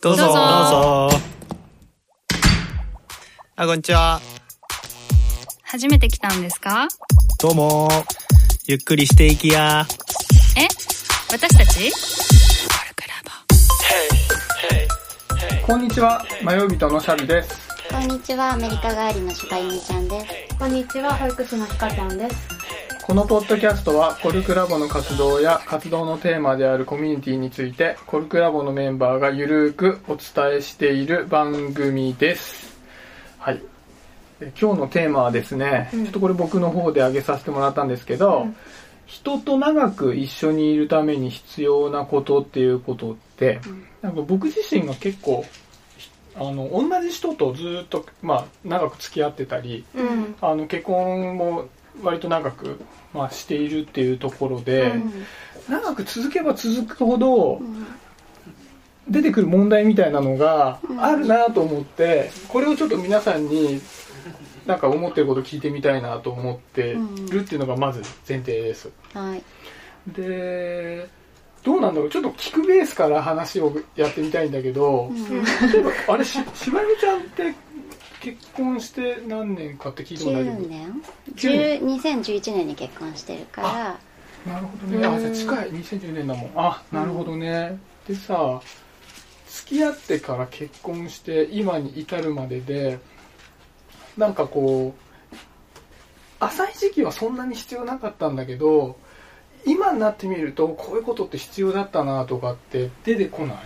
どうぞ。どうぞどうぞ。あ、こんにちは。初めて来たんですか？どうも。ゆっくりしていきや。え？私たち？こんにちは、迷い人のシャビです。こんにちは、アメリカ帰りのちゃんです。こんにちは、保育士のひかちゃんです。このポッドキャストは、コルクラボの活動や活動のテーマであるコミュニティについて、コルクラボのメンバーがゆるーくお伝えしている番組です。はい。で今日のテーマはですね、うんちょっとこれ僕の方で挙げさせてもらったんですけど、うん人と長く一緒にいるために必要なことっていうことって、なんか僕自身が結構、あの、同じ人とずっと、まあ、長く付き合ってたり、うん。あの結婚も割と長く、まあ、しているっていうところで、長く続けば続くほど出てくる問題みたいなのがあるなと思ってこれをちょっと皆さんになんか思ってること聞いてみたいなと思ってるっていうのがまず前提です。はい。でどうなんだろう。ちょっと聞くベースから話をやってみたいんだけど、例えばあれし柴犬ちゃんって結婚して何年かって聞いても大丈夫9年9 10 ?2011 年に結婚してるから、なるほどね。あ、じゃあ近い。2010年だもん。あ、なるほどね。でさ、付き合ってから結婚して今に至るまでで、なんかこう、浅い時期はそんなに必要なかったんだけど、今になってみるとこういうことって必要だったなとかって出てこない？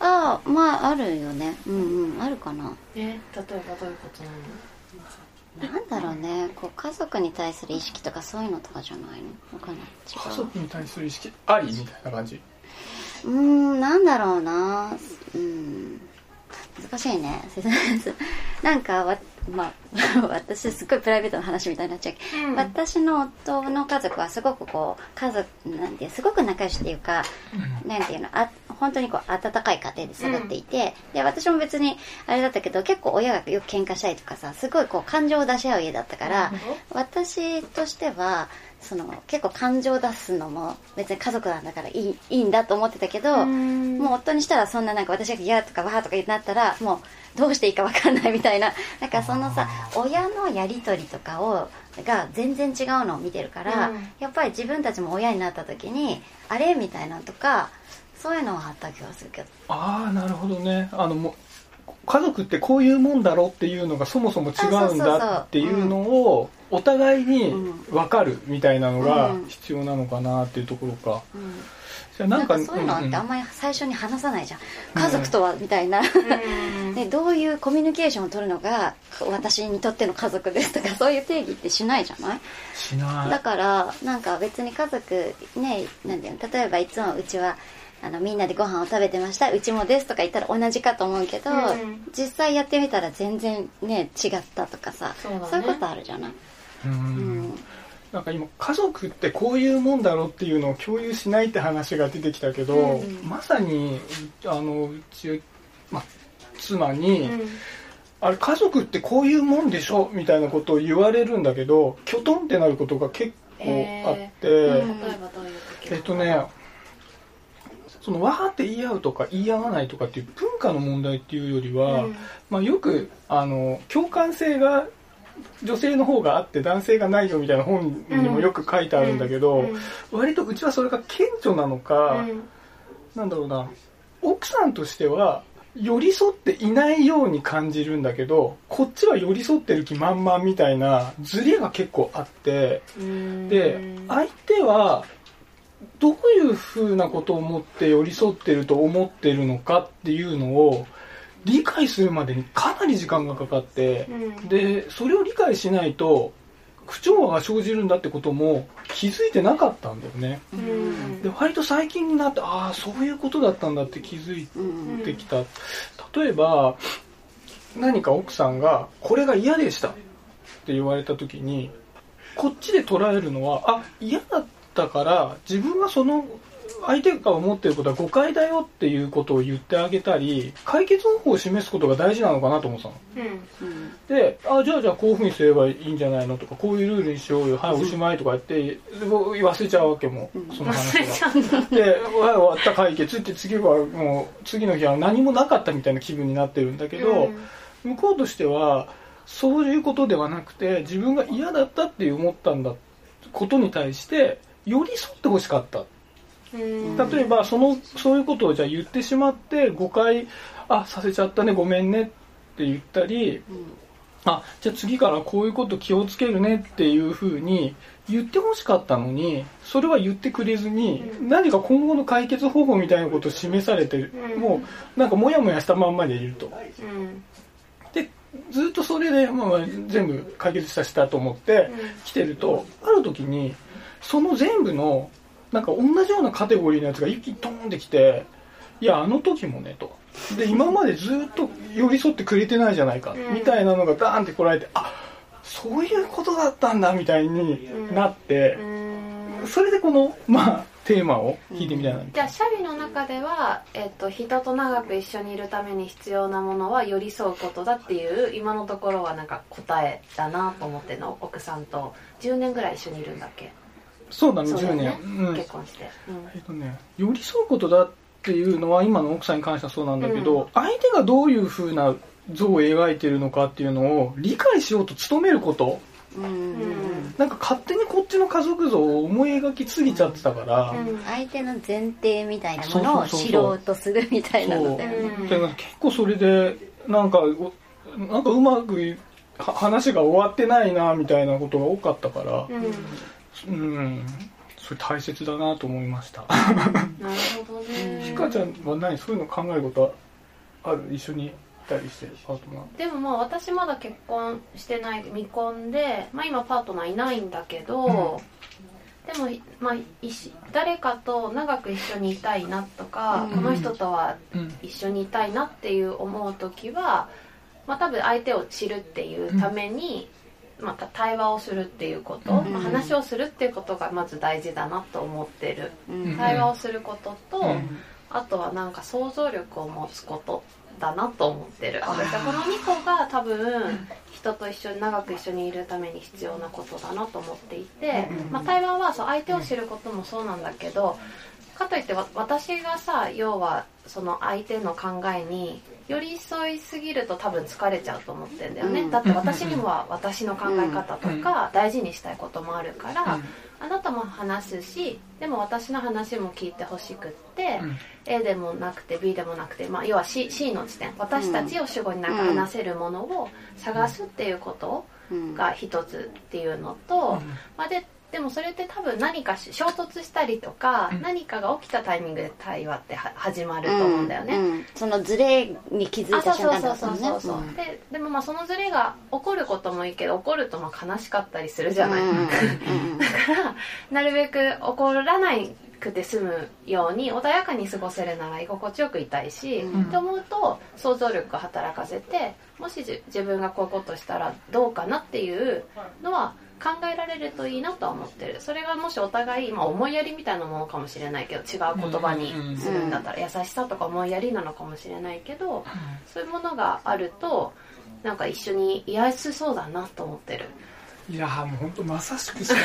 ああ、まああるよね。うんうん、あるかな。え、例えばどういうことなの？なんだろうね、こう家族に対する意識とかそういうのとかじゃないの？わかんない。家族に対する意識ありみたいな感じ？うーん、なんだろうな。うん。難しいね。なんかわ、まあ、私すっごいプライベートな話みたいになっちゃうけど、うん私の夫の家族はすごくこう、家族、なんていう、すごく仲良しっていうか、なんていうの、あ、本当にこう、温かい家庭で育っていて、で、私も別に、あれだったけど、結構親がよく喧嘩したりとかさ、すごいこう、感情を出し合う家だったから、私としては、その、結構感情を出すのも、別に家族なんだからいい、いいんだと思ってたけど、もう夫にしたらそんななんか私が嫌とかわーとかなったらもうどうしていいかわかんないみたいな なんかそのさ親のやり取りとかをが全然違うのを見てるから、うん。やっぱり自分たちも親になった時にあれ？みたいなのとかそういうのはあった気がするけど。ああなるほどね。あのもう家族ってこういうもんだろっていうのがそもそも違うんだっていうのをお互いに分かるみたいなのがうん。必要なのかなっていうところか、うん。じゃあななんんかかそういうのってあんりまり最初に話さないじゃん。家族とはみたいな、うん。でどういうコミュニケーションを取るのが私にとっての家族ですとかそういう定義ってしないじゃない？しない。だからなんか別に家族ねなんていうの例えばいつもうちはあのみんなでご飯を食べてました。うちもですとか言ったら同じかと思うけど、うん。実際やってみたら全然ね違ったとかさそうだね。いうことあるじゃない、うん。うん。なんか今家族ってこういうもんだろっていうのを共有しないって話が出てきたけど、うん。まさにあのうち、ま、妻に、あれ家族ってこういうもんでしょみたいなことを言われるんだけどきょとんってなることが結構あって、えばどういう時えっとねそのわーって言い合うとか言い合わないとかっていう文化の問題っていうよりは、うん。まあ、よくあの共感性が女性の方があって男性がないよみたいな本にもよく書いてあるんだけど、うん。割とうちはそれが顕著なのか、うん。なんだろうな奥さんとしては寄り添っていないように感じるんだけどこっちは寄り添ってる気満々みたいなズレが結構あってうん。で相手はどういうふうなことを思って寄り添ってると思ってるのかっていうのを理解するまでにかなり時間がかかってうん。でそれを理解しないと不調和が生じるんだってことも気づいてなかったんだよね。うん。で割と最近になってああそういうことだったんだって気づいうんてきた。例えば何か奥さんがこれが嫌でしたって言われた時にこっちで捉えるのはあ嫌だったから自分はその相手が思ってることは誤解だよっていうことを言ってあげたり解決方法を示すことが大事なのかなと思ってたの。うん。うんであじゃあじゃあこういうふうにすればいいんじゃないのとかこういうルールにしようよはいおしまいとか言ってで忘れちゃうわけもうん。その話がではい終わった解決って次はもう次の日は何もなかったみたいな気分になってるんだけど、向こうとしてはそういうことではなくて自分が嫌だったって思ったんだことに対して寄り添ってほしかった。うん。例えばそのそういうことをじゃあ言ってしまって誤解あさせちゃったねごめんねって言ったりあじゃあ次からこういうこと気をつけるねっていうふうに言ってほしかったのにそれは言ってくれずに、うん。何か今後の解決方法みたいなことを示されてる、うん。もうなんかモヤモヤしたまんまでいると。うん。でずっとそれで、まあ、全部解決したしたと思って来てるとある時にその全部のなんか同じようなカテゴリーのやつが一気にトーンってきていやあの時もねと。で今までずっと寄り添ってくれてないじゃないか、うん。みたいなのがダーンってこられてあそういうことだったんだみたいになってう、ん。それでこのまあテーマを聞いてみたいな、じゃあシャビの中では、えっと人と長く一緒にいるために必要なものは寄り添うことだっていう今のところはなんか答えだなと思ってんの。奥さんと。10年ぐらい一緒にいるんだっけ？そうだね10そうだよね年、うん。結婚して、えっとね、寄り添うことだっていうのは今の奥さんに関してはそうなんだけど、相手がどういう風な像を描いてるのかっていうのを理解しようと努めること。うん。うんなんか勝手にこっちの家族像を思い描きすぎちゃってたから、うん。うん。相手の前提みたいなものを知ろうとするみたいなので。結構それでなんかおなんかうまく話が終わってないなみたいなことが多かったからうん。うんそれ大切だなと思いました。なるほどね。ひかちゃんは何そういうの考えることある一緒にいたりしてパートナー？でもまあ私まだ結婚してない未婚で、まあ、今パートナーいないんだけど、でも、まあ、いし誰かと長く一緒にいたいなとか、うん。この人とはうん一緒にいたいなっていう思う時は、まあ、多分相手を知るっていうために、また対話をするっていうこと、うん。まあ話をするっていうことがまず大事だなと思ってる、うん。対話をすることと、うん。あとはなんか想像力を持つことだなと思ってる。この2個が多分人と一緒に長く一緒にいるために必要なことだなと思っていて、まあ、対話はそう相手を知ることもそうなんだけどかといってわ私がさ要はその相手の考えに寄り添いすぎると多分疲れちゃうと思ってんだよね、うん。だって私には私の考え方とか大事にしたいこともあるから、あなたも話すしでも私の話も聞いてほしくって、うん。A でもなくて B でもなくて、まあ、要は C, C の地点。私たちを主語になんか話せるものを探すっていうことうんが一つっていうのと、まあ、ででもそれって多分何かし衝突したりとか、うん。何かが起きたタイミングで対話っては始まると思うんだよね。うん。そのズレに気づいあたそうそう瞬間だったそうそうそう、もん。ねででもまあそのズレが起こることもいいけど起こるとまあ悲しかったりするじゃない、うんうんうん だからなるべく起こらないくて済むように穏やかに過ごせるなら居心地よくいたいし、うん。って思うと想像力を働かせてもしじ自分がこういうことしたらどうかなっていうのは考えられるといいなとは思ってる。それがもしお互い、まあ、思いやりみたいなものかもしれないけど違う言葉にするんだったら優しさとか思いやりなのかもしれないけどそういうものがあるとなんか一緒に居やすそうだなと思ってる。いやーもう本当まさしくそう。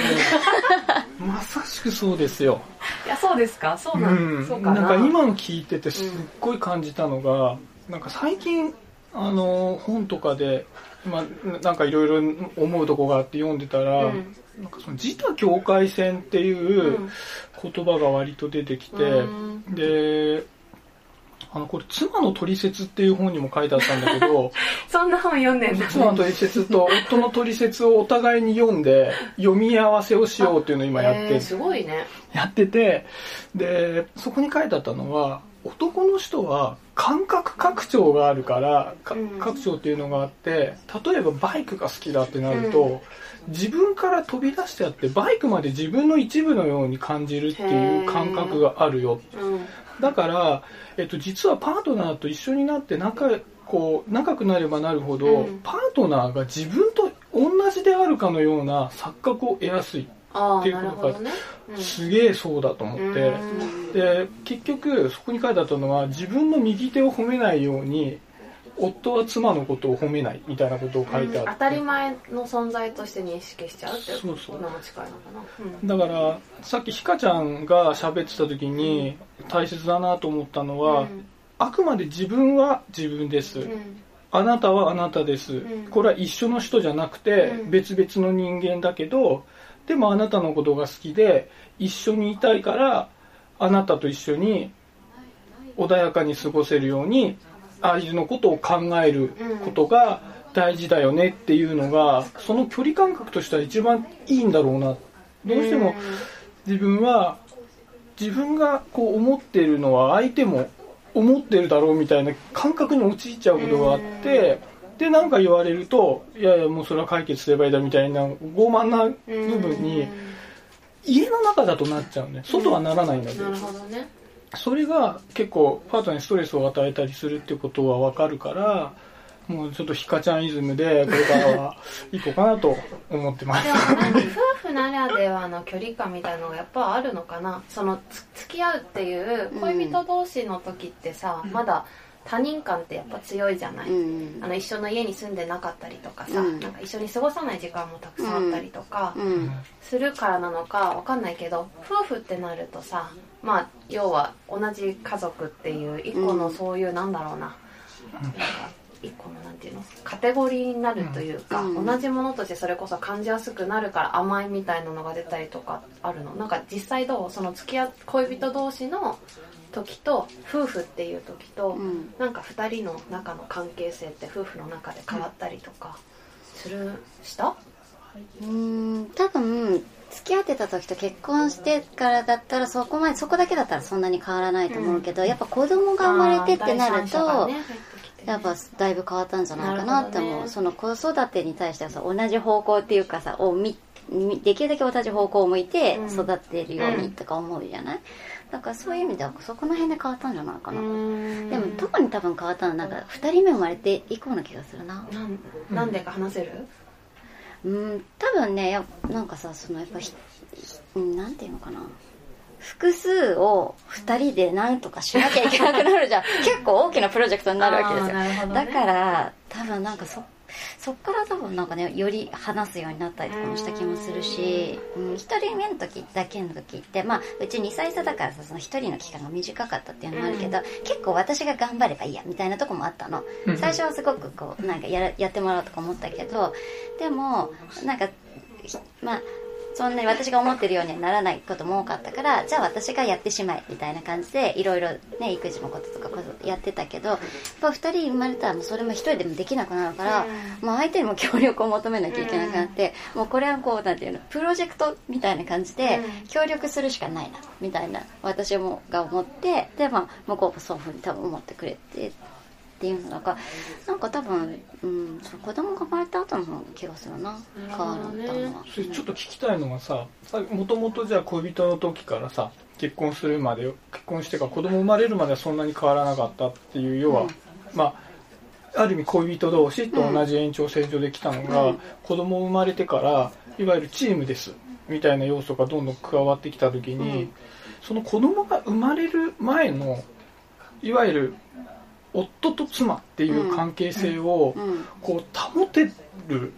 まさしくそうですよ、いやそうですか？そうなん、うん、そうかな。なんか今の聞いててすっごい感じたのが、なんか最近あの本とかで、まあ、なんかいろいろ思うとこがあって読んでたら、うん。なんかその自他境界線っていううん。言葉が割と出てきて、うん。であのこれ「妻の取説」っていう本にも書いてあったんだけど そんな本読んでんだ。妻の取説と夫の取説をお互いに読んで読み合わせをしようっていうのを今やってえーすごいね。やっててでそこに書いてあったのは男の人は感覚拡張があるからかうん。拡張っていうのがあって例えばバイクが好きだってなると、自分から飛び出してあってバイクまで自分の一部のように感じるっていう感覚があるよ。うん。だから、えっと、実はパートナーと一緒になって仲こう仲くなればなるほど、うん。パートナーが自分と同じであるかのような錯覚を得やすいっていうことかなるほどね、うん。すげえそうだと思って。うんで結局そこに書いてあったのは自分の右手を褒めないように夫は妻のことを褒めないみたいなことを書いてあって、当たり前の存在として認識しちゃうっていうそうそう。のも近いのかな、だからさっきひかちゃんが喋ってた時に大切だなと思ったのは、うん。あくまで自分は自分です、うん。あなたはあなたです、ん。これは一緒の人じゃなくて、うん。別々の人間だけどでもあなたのことが好きで一緒にいたいからあなたと一緒に穏やかに過ごせるように相手のことを考えることが大事だよねっていうのがその距離感覚としては一番いいんだろうな。どうしても自分は自分がこう思っているのは相手も思ってるだろうみたいな感覚に陥っちゃうことがあってでなんか言われるといやいやもうそれは解決すればいいだみたいな傲慢な部分に家の中だとなっちゃうね。外はならないんだけど。なるほどね。それが結構パートナーにストレスを与えたりするってことは分かるからもうちょっとヒカちゃんイズムでこれからは 行こうかなと思ってます。でも何夫婦ならではの距離感みたいのがやっぱあるのかな。そのつ付き合うっていう恋人同士の時ってさ、まだ他人感ってやっぱ強いじゃない、うんあの一緒の家に住んでなかったりとかさ、うん。なんか一緒に過ごさない時間もたくさんあったりとかうん。するからなのかわかんないけど夫婦ってなるとさまあ要は同じ家族っていう一個のそういうなんだろうな,、なんか一個のなんていうの？カテゴリーになるというか、うん。同じものとしてそれこそ感じやすくなるから甘いみたいなのが出たりとかあるの？なんか実際どう？その付き合う恋人同士の時と夫婦っていう時と、うん。なんか2人の中の関係性って夫婦の中で変わったりとかする？した？うん多分付き合ってた時と結婚してからだったらそこまでそこだけだったらそんなに変わらないと思うけど、やっぱ子供が生まれてってなると、ね入ってきてやっぱだいぶ変わったんじゃないかなって思う、ね。その子育てに対してはさ同じ方向っていうかさをみみできるだけ同じ方向を向いてうん。育てるようにとか思うじゃない、だからそういう意味ではそこの辺で変わったんじゃないかな、でも特に多分変わったのはなんか2人目生まれて以降な気がするな。なんなんでか話せる？うん多分ねやなんかさそのやっぱひうんなんていうのかな。複数を2人で何とかしなきゃいけなくなるじゃん。結構大きなプロジェクトになるわけですよ。あーなるほどね。だから多分なんかそそっから多分なんかねより話すようになったりとかもした気もするし、うん、1人目の時だけの時ってまあうち2歳差だからさその1人の期間が短かったっていうのもあるけど、結構私が頑張ればいいやみたいなとこもあったの、うん。最初はすごくこうなんかやらやってもらおうとか思ったけどでもなんかひまあそんなに私が思ってるようにはならないことも多かったからじゃあ私がやってしまえみたいな感じでいろいろね育児のこととかこうやってたけどやっぱ2人生まれたらもうそれも1人でもできなくなるから、もう相手にも協力を求めなきゃいけなくなって、もうこれはこうなんていうのプロジェクトみたいな感じでうん。協力するしかないなみたいな私もが思ってでまあ向こうもそういうふうに多分思ってくれてっていうのだからなんか多分、うん、子供が生まれた後の気がするな。変わったのは。それちょっと聞きたいのがさもともとじゃあ恋人の時からさ結婚するまで結婚してから子供生まれるまではそんなに変わらなかったっていう要は、うん。まあある意味恋人同士と同じ延長線上で来たのが、うん。子供生まれてからいわゆるチームですみたいな要素がどんどん加わってきた時に、うん。その子供が生まれる前のいわゆる夫と妻っていう関係性をうんこう保てる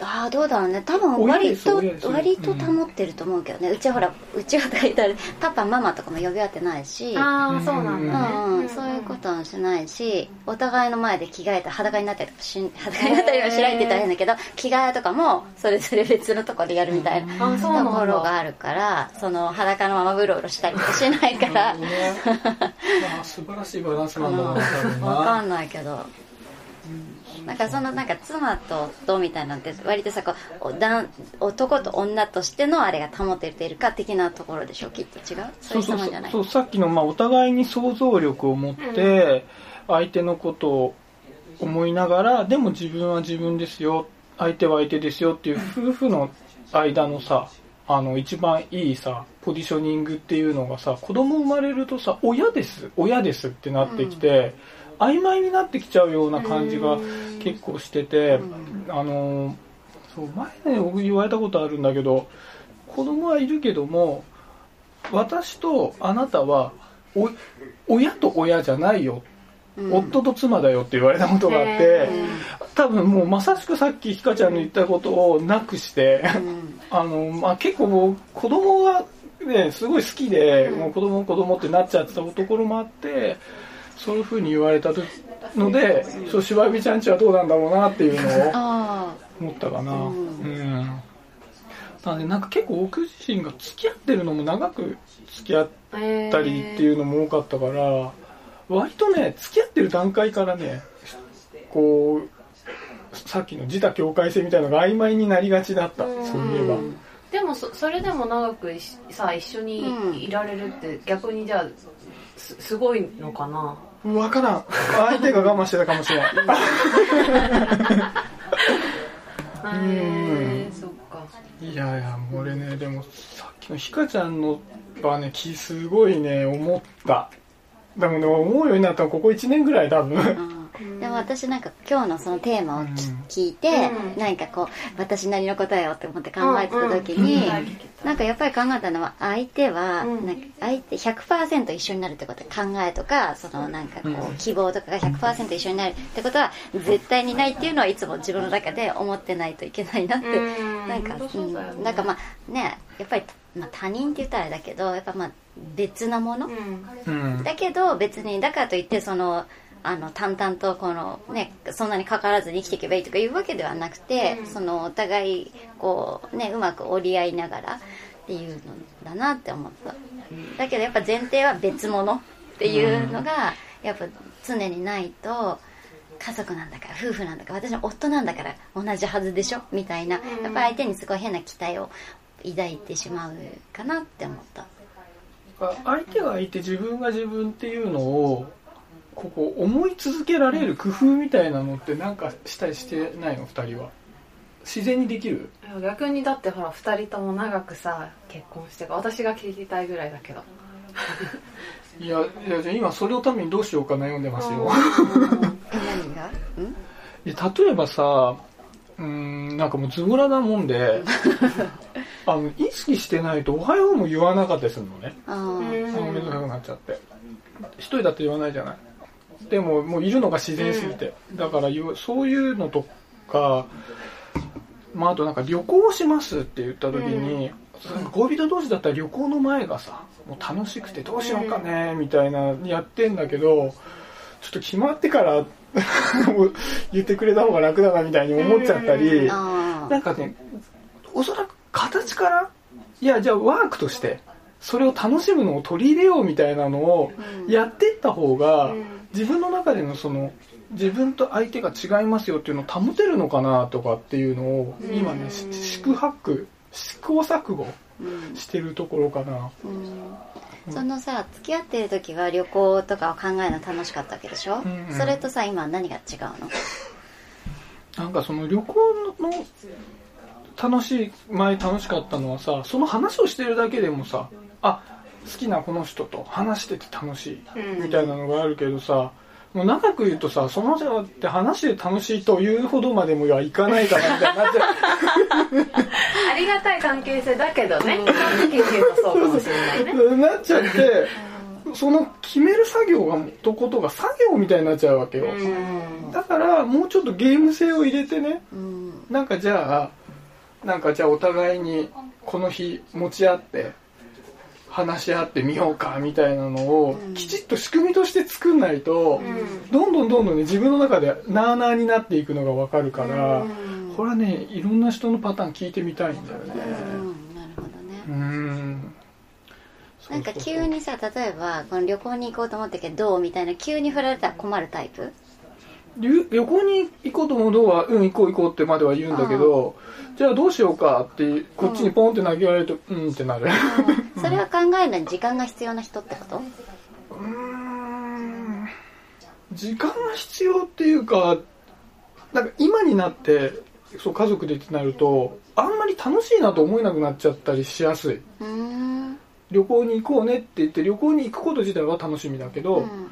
ああどうだろうね。多分親割と割と保ってると思うけどね、うちはほらうちはとか言ったらパパママとかも呼び合ってないし。ああそうなんうだね、んうん、そういうことはしないしお互いの前で着替えて裸になったりとかし 裸になったりはしないって言ったら変だけど着替えとかもそれぞれ別のところでやるみたいなあそうとなんだ。ころがあるからその裸のままうろうろしたりとかしないから。ね、まあ素晴らしいバランスなんだな多分わかなんないけどなんかそのなんか妻と夫みたいなんて割とさこう男と女としてのあれが保てているか的なところでしょきっと違う？そういうそうそう人なんじゃないそうさっきの、まあ、お互いに想像力を持って相手のことを思いながらでも自分は自分ですよ。相手は相手ですよっていう夫婦の間のさあの一番いいさポジショニングっていうのがさ子供生まれるとさ親です親ですってなってきて、曖昧になってきちゃうような感じが結構してて、あのそう前ね僕言われたことあるんだけど子供はいるけども私とあなたはお親と親じゃないよ、うん。夫と妻だよって言われたことがあって、へ多分もうまさしくさっきひかちゃんの言ったことをなくして、うん。あの、まあ、結構もう子供がね、すごい好きで、うん。もう子供子供ってなっちゃってたところもあって、そういう風に言われたので、そう、しばみちゃんちはどうなんだろうなっていうのをあ思ったかな。ううん。ん。なので、なんか結構僕自身が付き合ってるのも長く付き合っえたりっていうのも多かったから、割とね、付き合ってる段階からね、こう、さっきの自他境界性みたいなのが曖昧になりがちだった、うん。そういえば。でもそそれでも長くさ一緒にいられるって逆にじゃあすすごいのかなわからん。相手が我慢してたかもしれない。そっかいやいや、俺ね、でもさっきのひかちゃんのはね、気すごいね、思った。でもね、思うようになったのここ1年ぐらい多分。うんでも私なんか今日のそのテーマを聞いて、うん。なんかこう私なりの答えをって思って考えてた時に、うん。うん。なんかやっぱり考えたのは相手は、うん。なんか相手100%一緒になるってことは考えとかそのなんかこう希望とかが100%一緒になるってことは絶対にないっていうのはいつも自分の中で思ってないといけないなって、うん。なんか、うん。なんかまあねやっぱり、まあ、他人って言ったらあれだけどやっぱまあ別なもの。だけど別にだからといってそのあの淡々とこのねそんなにかからずに生きていけばいいとかいうわけではなくて、うん。そのお互いこうねうまく折り合いながらっていうのだなって思った。だけどやっぱ前提は別物っていうのがやっぱ常にないと家族なんだから夫婦なんだから私の夫なんだから同じはずでしょ？みたいなやっうんぱ相手にすごい変な期待を抱いてしまうかなって思った。相手が相手、自分が自分っていうのを、ここ思い続けられる工夫みたいなのってなんかしたりしてないの二人は？自然にできる？いや逆にだってほら2人とも長くさ結婚してる私が聞きたいぐらいだけど。いや、いやじゃあ今それをためにどうしようか悩んでますよ。え何が？ん？いや例えばさうーんなんかもうズボラなもんで あの意識してないと「おはよう」も言わなかったりするのね。あのめんどくさくなっちゃって。一人だって言わないじゃないでももういるのが自然すぎて、だからそういうのとかまああとなんか旅行をしますって言った時に、なん。か恋人同士だったら旅行の前がさもう楽しくてどうしようかねみたいなやってんだけどちょっと決まってから 言ってくれた方が楽だなみたいに思っちゃったり、あなんかねおそらく形からいやじゃあワークとしてそれを楽しむのを取り入れようみたいなのをうん。やっていった方が、うん。自分の中でのその自分と相手が違いますよっていうのを保てるのかなとかっていうのを今ねし宿泊試行錯誤うん。してるところかな。うん。そのさ付き合ってる時は旅行とかを考えるの楽しかったわけでしょ、うんうん。それとさ今何が違うの？なんかその旅行の楽しい前楽しかったのはさその話をしてるだけでもさあ好きなこの人と話してて楽しいうん。みたいなのがあるけどさもう長く言うとさその人って話して楽しいというほどまでもはいかないかなみたいになっちゃ ありがたい関係性だけどね。正直に言うとそうかもしれないね。う なっちゃってその決める作業がとことが作業みたいになっちゃうわけよ。うん。だからもうちょっとゲーム性を入れてね。うん。なんかじゃあなんかじゃあお互いにこの日持ち合って話し合ってみようかみたいなのをうん。きちっと仕組みとして作んないとうん。どんどんどんどんね自分の中でなあなあになっていくのがわかるからうん。これはねいろんな人のパターン聞いてみたいんだよね。うん。なるほどね。うーんなんか急にさ例えばこの旅行に行こうと思ったけどどうみたいな急に振られたら困るタイプ？旅旅行に行こうと思うのはうん行こう行こうってまでは言うんだけどじゃあどうしようかってこっちにポンって投げられるとうん。ってなる。それは考えるのに時間が必要な人ってこと？うーん。時間が必要っていうかなんか今になってそう家族でってなるとあんまり楽しいなと思えなくなっちゃったりしやすい。旅行に行こうねって言って旅行に行くこと自体は楽しみだけど、うん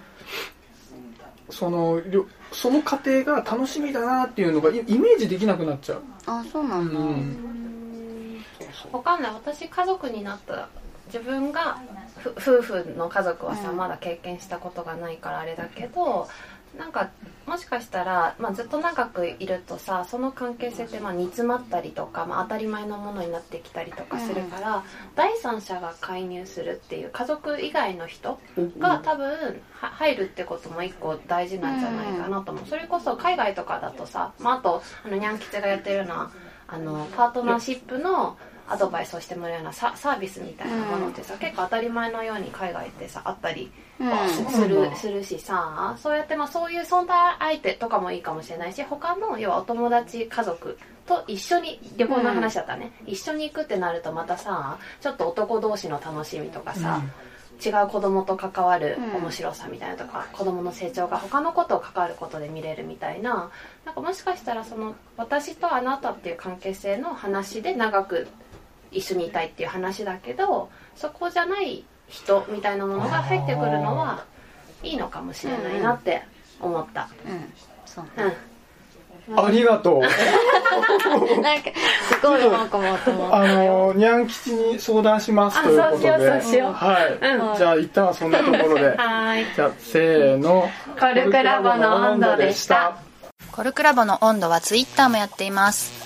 そのりょその過程が楽しみだなっていうのがイイメージできなくなっちゃう、あそうなんだ、うん。わかんない。私家族になった自分がふ夫婦の家族はさ、うん。まだ経験したことがないからあれだけどなんかもしかしたら、まあ、ずっと長くいるとさその関係性ってまあ煮詰まったりとか、まあ、当たり前のものになってきたりとかするから、第三者が介入するっていう家族以外の人が多分は入るってことも一個大事なんじゃないかなと思う、それこそ海外とかだとさ、まあ、あとあのニャン吉がやってるようなあのパートナーシップのアドバイスをしてもらうようなササービスみたいなものってさ、結構当たり前のように海外ってさあったりうんするするしさそうやってまあそういう存在相手とかもいいかもしれないし他の要はお友達家族と一緒に旅行の話だったらね、一緒に行くってなるとまたさちょっと男同士の楽しみとかさ、違う子供と関わる面白さみたいなとか、子供の成長が他のことを関わることで見れるみたいななんかもしかしたらその私とあなたっていう関係性の話で長く一緒にいたいっていう話だけどそこじゃない人みたいなものが入ってくるのはいいのかもしれないなって思った。うん。そううん。ありがとう。なんかすごいなんかもあよ。のにゃん吉に相談しますということで。あそうしようそうしよう。はい、うん。じゃあ一旦はそんなところで。はーい。じゃあせーの。コルクラボの温度でした。コルクラボの温度はツイッターもやっています。